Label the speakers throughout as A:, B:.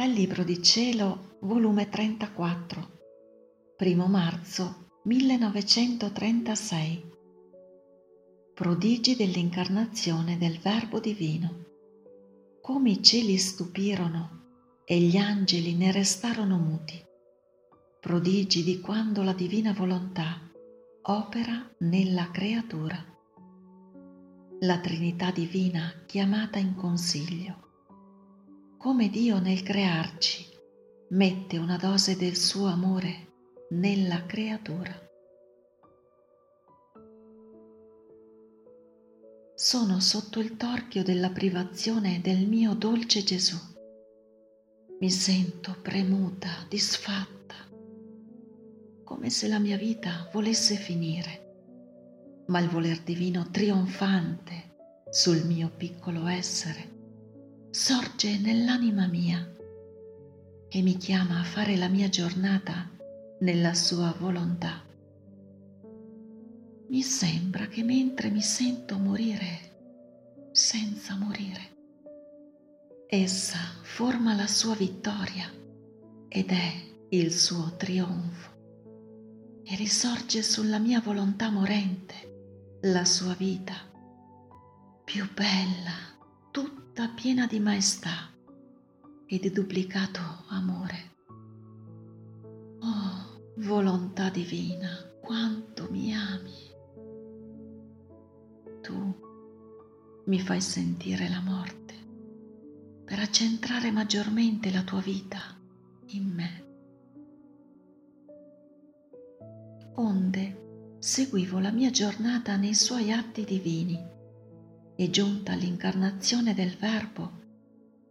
A: Dal Libro di Cielo, volume 34, 1 marzo 1936. Prodigi dell'incarnazione del Verbo Divino. Come i cieli stupirono e gli angeli ne restarono muti. Prodigi di quando la divina volontà opera nella creatura. La Trinità divina chiamata in consiglio. Come Dio nel crearci mette una dose del suo amore nella creatura. Sono sotto il torchio della privazione del mio dolce Gesù. Mi sento premuta, disfatta, come se la mia vita volesse finire, ma il voler divino trionfante sul mio piccolo essere sorge nell'anima mia e mi chiama a fare la mia giornata nella sua volontà. Mi sembra che mentre mi sento morire senza morire, essa forma la sua vittoria ed è il suo trionfo e risorge sulla mia volontà morente la sua vita, più bella, tutta piena di maestà e di duplicato amore. Oh, volontà divina, quanto mi ami. Tu mi fai sentire la morte per accentrare maggiormente la tua vita in me. Onde seguivo la mia giornata nei suoi atti divini e giunta all'incarnazione del Verbo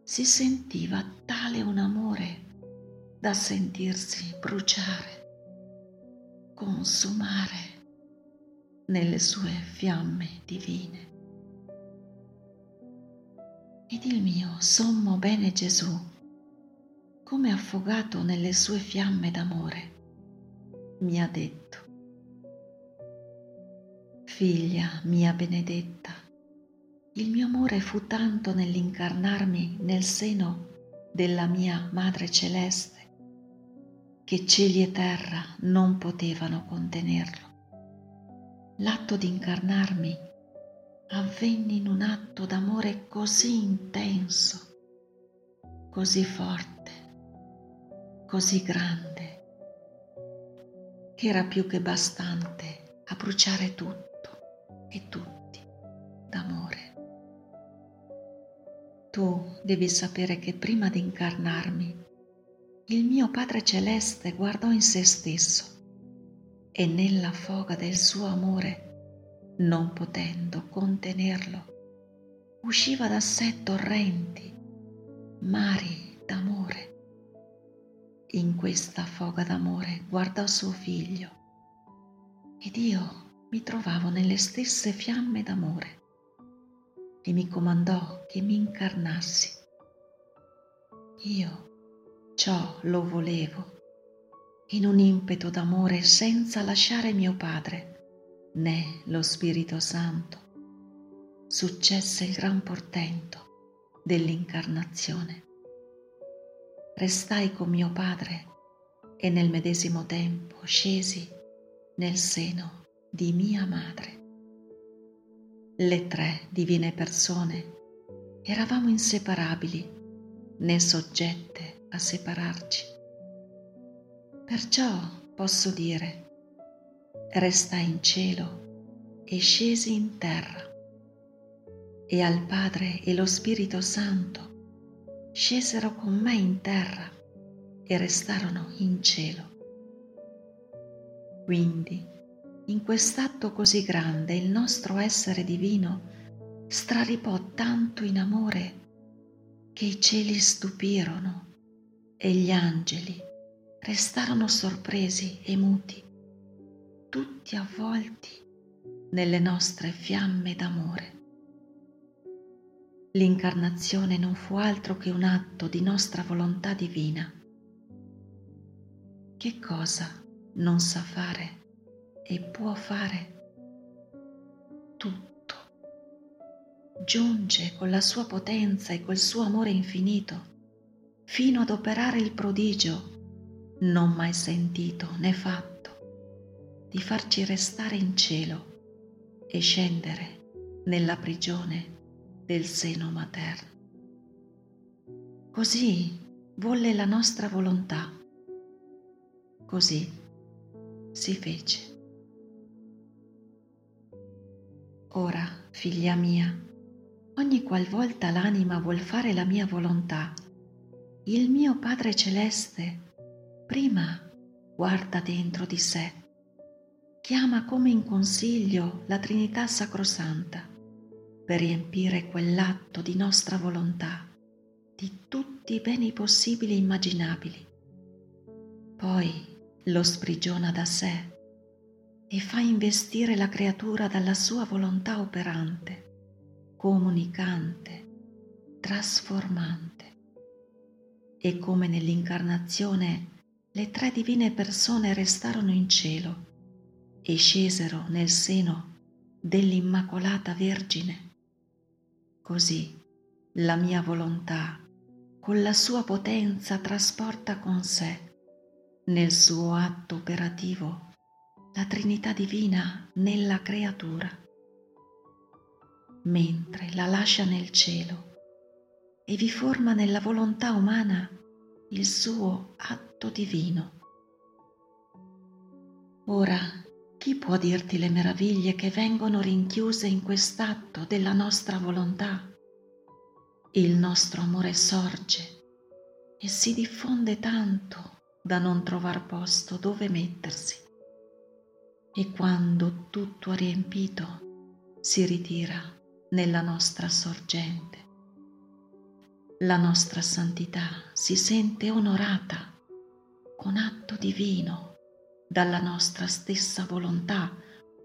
A: si sentiva tale un amore da sentirsi bruciare consumare nelle sue fiamme divine. Ed il mio sommo bene Gesù, come affogato nelle sue fiamme d'amore, mi ha detto, Figlia mia benedetta, il mio amore fu tanto nell'incarnarmi nel seno della mia Madre Celeste che cieli e terra non potevano contenerlo. L'atto di incarnarmi avvenne in un atto d'amore così intenso, così forte, così grande, che era più che bastante a bruciare tutto e tutti Tu devi sapere che prima di incarnarmi il mio Padre Celeste guardò in se stesso e nella foga del suo amore, non potendo contenerlo, usciva da sé torrenti, mari d'amore. In questa foga d'amore guardò suo figlio ed io mi trovavo nelle stesse fiamme d'amore e mi comandò che mi incarnassi. Io Ciò lo volevo, in un impeto d'amore senza lasciare mio Padre, né lo Spirito Santo. Successe il gran portento dell'incarnazione. Restai con mio Padre e nel medesimo tempo scesi nel seno di mia madre. Le tre divine persone eravamo inseparabili né soggette a separarci. Perciò posso dire, restai in cielo e scesi in terra, e al Padre e lo Spirito Santo scesero con me in terra e restarono in cielo. Quindi, in quest'atto così grande il nostro essere divino straripò tanto in amore che i cieli stupirono e gli angeli restarono sorpresi e muti, tutti avvolti nelle nostre fiamme d'amore. L'incarnazione non fu altro che un atto di nostra volontà divina. Che cosa non sa fare e può fare? Tutto. Giunge con la sua potenza e col suo amore infinito fino ad operare il prodigio, non mai sentito né fatto, di farci restare in cielo e scendere nella prigione del seno materno. Così volle la nostra volontà, così si fece. Ora, figlia mia, ogni qualvolta l'anima vuol fare la mia volontà, il mio Padre Celeste prima guarda dentro di sé, chiama come in consiglio la Trinità Sacrosanta per riempire quell'atto di nostra volontà di tutti i beni possibili e immaginabili. Poi lo sprigiona da sé e fa investire la creatura dalla sua volontà operante, comunicante, trasformante. E come nell'incarnazione le tre divine persone restarono in cielo e scesero nel seno dell'Immacolata Vergine, così la mia volontà con la sua potenza trasporta con sé nel suo atto operativo la Trinità Divina nella creatura, mentre la lascia nel cielo e vi forma nella volontà umana il suo atto divino. Ora, chi può dirti le meraviglie che vengono rinchiuse in quest'atto della nostra volontà? Il nostro amore sorge e si diffonde tanto da non trovar posto dove mettersi e quando tutto è riempito si ritira nella nostra sorgente. La nostra santità si sente onorata con atto divino dalla nostra stessa volontà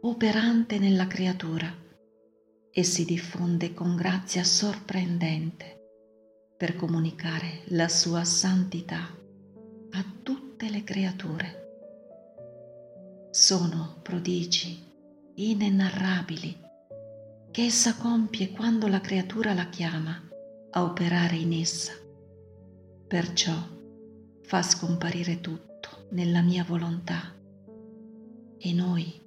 A: operante nella creatura e si diffonde con grazia sorprendente per comunicare la sua santità a tutte le creature sono prodigi inenarrabili che essa compie quando la creatura la chiama a operare in essa. Perciò fa scomparire tutto nella mia volontà e noi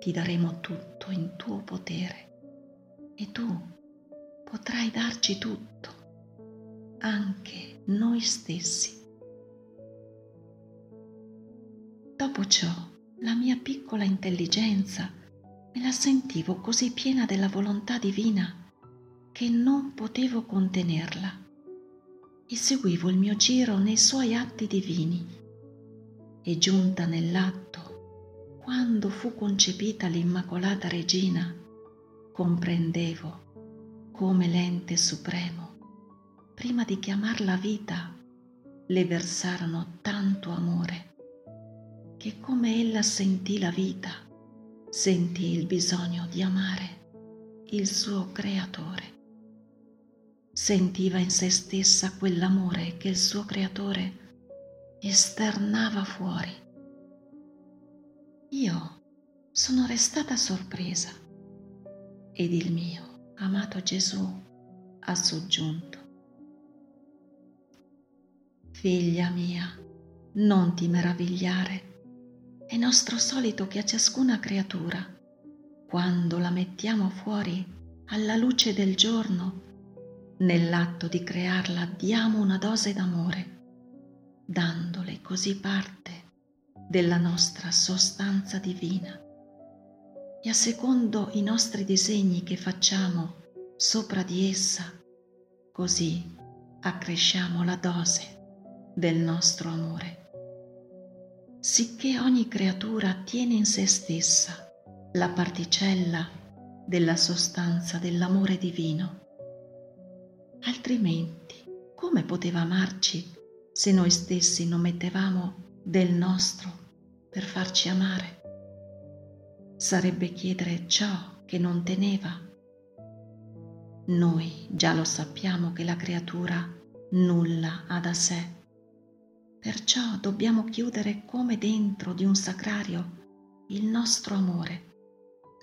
A: ti daremo tutto in tuo potere e tu potrai darci tutto, anche noi stessi. Dopo ciò, la mia piccola intelligenza me la sentivo così piena della volontà divina che non potevo contenerla. E seguivo il mio giro nei suoi atti divini. E giunta nell'atto quando fu concepita l'Immacolata Regina comprendevo come l'ente supremo prima di chiamarla vita le versarono tanto amore che come ella sentì la vita, sentì il bisogno di amare il suo creatore. Sentiva in se stessa quell'amore che il suo creatore esternava fuori. Io sono restata sorpresa ed il mio amato Gesù ha soggiunto. Figlia mia, non ti meravigliare è nostro solito che a ciascuna creatura, quando la mettiamo fuori alla luce del giorno, nell'atto di crearla diamo una dose d'amore, dandole così parte della nostra sostanza divina. E a secondo i nostri disegni che facciamo sopra di essa, così accresciamo la dose del nostro amore sicché ogni creatura tiene in se stessa la particella della sostanza dell'amore divino. Altrimenti, come poteva amarci se noi stessi non mettevamo del nostro per farci amare? Sarebbe chiedere ciò che non teneva. Noi già lo sappiamo che la creatura nulla ha da sé Perciò dobbiamo chiudere come dentro di un sacrario il nostro amore,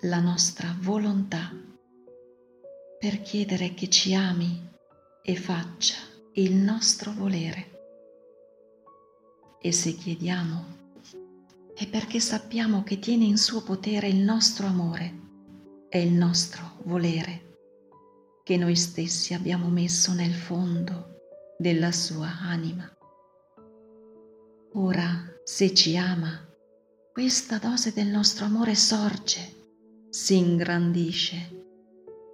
A: la nostra volontà, per chiedere che ci ami e faccia il nostro volere. E se chiediamo è perché sappiamo che tiene in suo potere il nostro amore e il nostro volere, che noi stessi abbiamo messo nel fondo della sua anima. Ora, se ci ama, questa dose del nostro amore sorge, si ingrandisce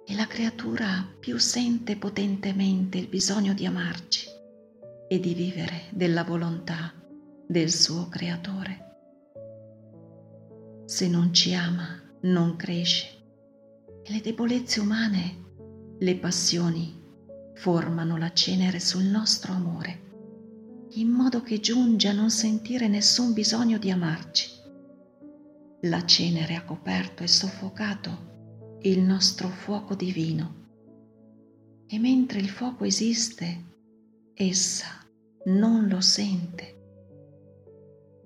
A: e la creatura più sente potentemente il bisogno di amarci e di vivere della volontà del suo creatore. Se non ci ama, non cresce e le debolezze umane, le passioni, formano la cenere sul nostro amore in modo che giunge a non sentire nessun bisogno di amarci. La cenere ha coperto e soffocato il nostro fuoco divino e mentre il fuoco esiste, essa non lo sente.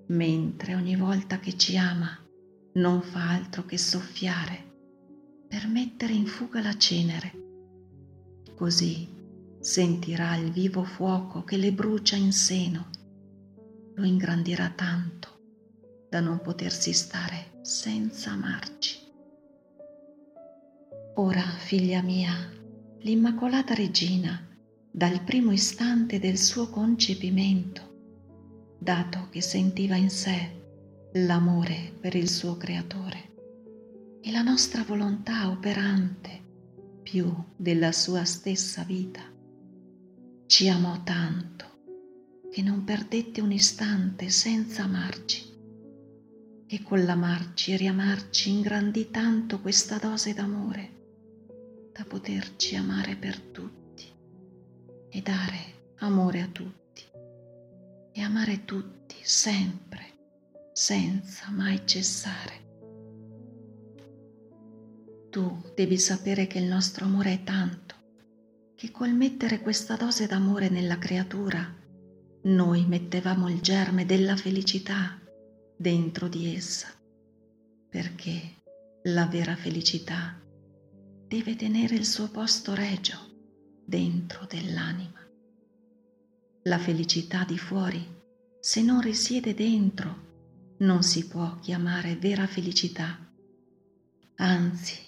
A: Mentre ogni volta che ci ama non fa altro che soffiare per mettere in fuga la cenere. Così sentirà il vivo fuoco che le brucia in seno, lo ingrandirà tanto da non potersi stare senza amarci. Ora, figlia mia, l'Immacolata Regina, dal primo istante del suo concepimento, dato che sentiva in sé l'amore per il suo Creatore e la nostra volontà operante più della sua stessa vita, ci amò tanto che non perdette un istante senza amarci e con l'amarci e riamarci ingrandì tanto questa dose d'amore da poterci amare per tutti e dare amore a tutti e amare tutti sempre senza mai cessare. Tu devi sapere che il nostro amore è tanto che col mettere questa dose d'amore nella creatura, noi mettevamo il germe della felicità dentro di essa, perché la vera felicità deve tenere il suo posto regio dentro dell'anima. La felicità di fuori, se non risiede dentro, non si può chiamare vera felicità, anzi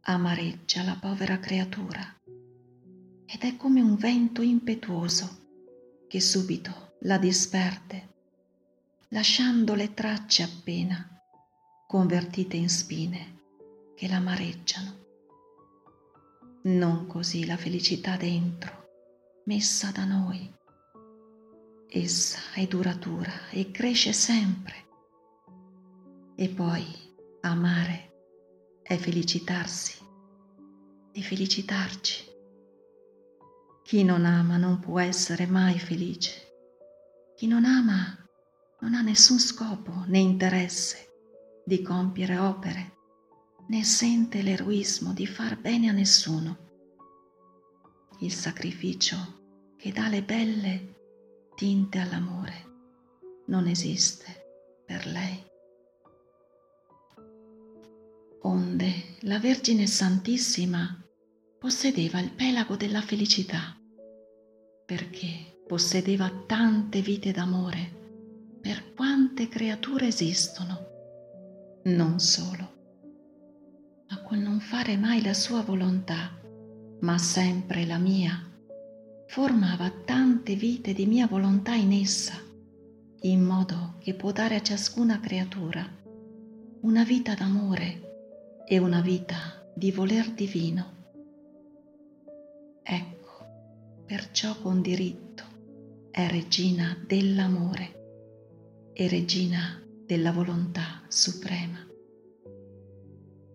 A: amareggia la povera creatura ed è come un vento impetuoso che subito la disperde, lasciando le tracce appena convertite in spine che la mareggiano. Non così la felicità dentro, messa da noi. Essa è duratura e cresce sempre. E poi amare è felicitarsi e felicitarci. Chi non ama non può essere mai felice. Chi non ama non ha nessun scopo né interesse di compiere opere, né sente l'eroismo di far bene a nessuno. Il sacrificio che dà le belle tinte all'amore non esiste per lei. Onde la Vergine Santissima possedeva il pelago della felicità, perché possedeva tante vite d'amore per quante creature esistono, non solo, ma col non fare mai la sua volontà, ma sempre la mia, formava tante vite di mia volontà in essa, in modo che può dare a ciascuna creatura una vita d'amore e una vita di voler divino. Ecco, perciò con diritto è regina dell'amore e regina della volontà suprema.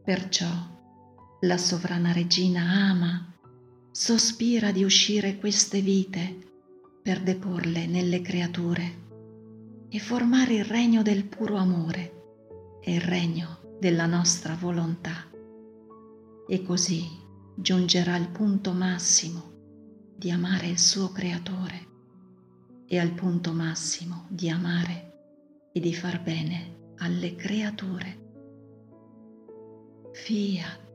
A: Perciò la sovrana regina ama, sospira di uscire queste vite per deporle nelle creature e formare il regno del puro amore e il regno della nostra volontà. E così giungerà al punto massimo di amare il suo creatore e al punto massimo di amare e di far bene alle creature. Fiat.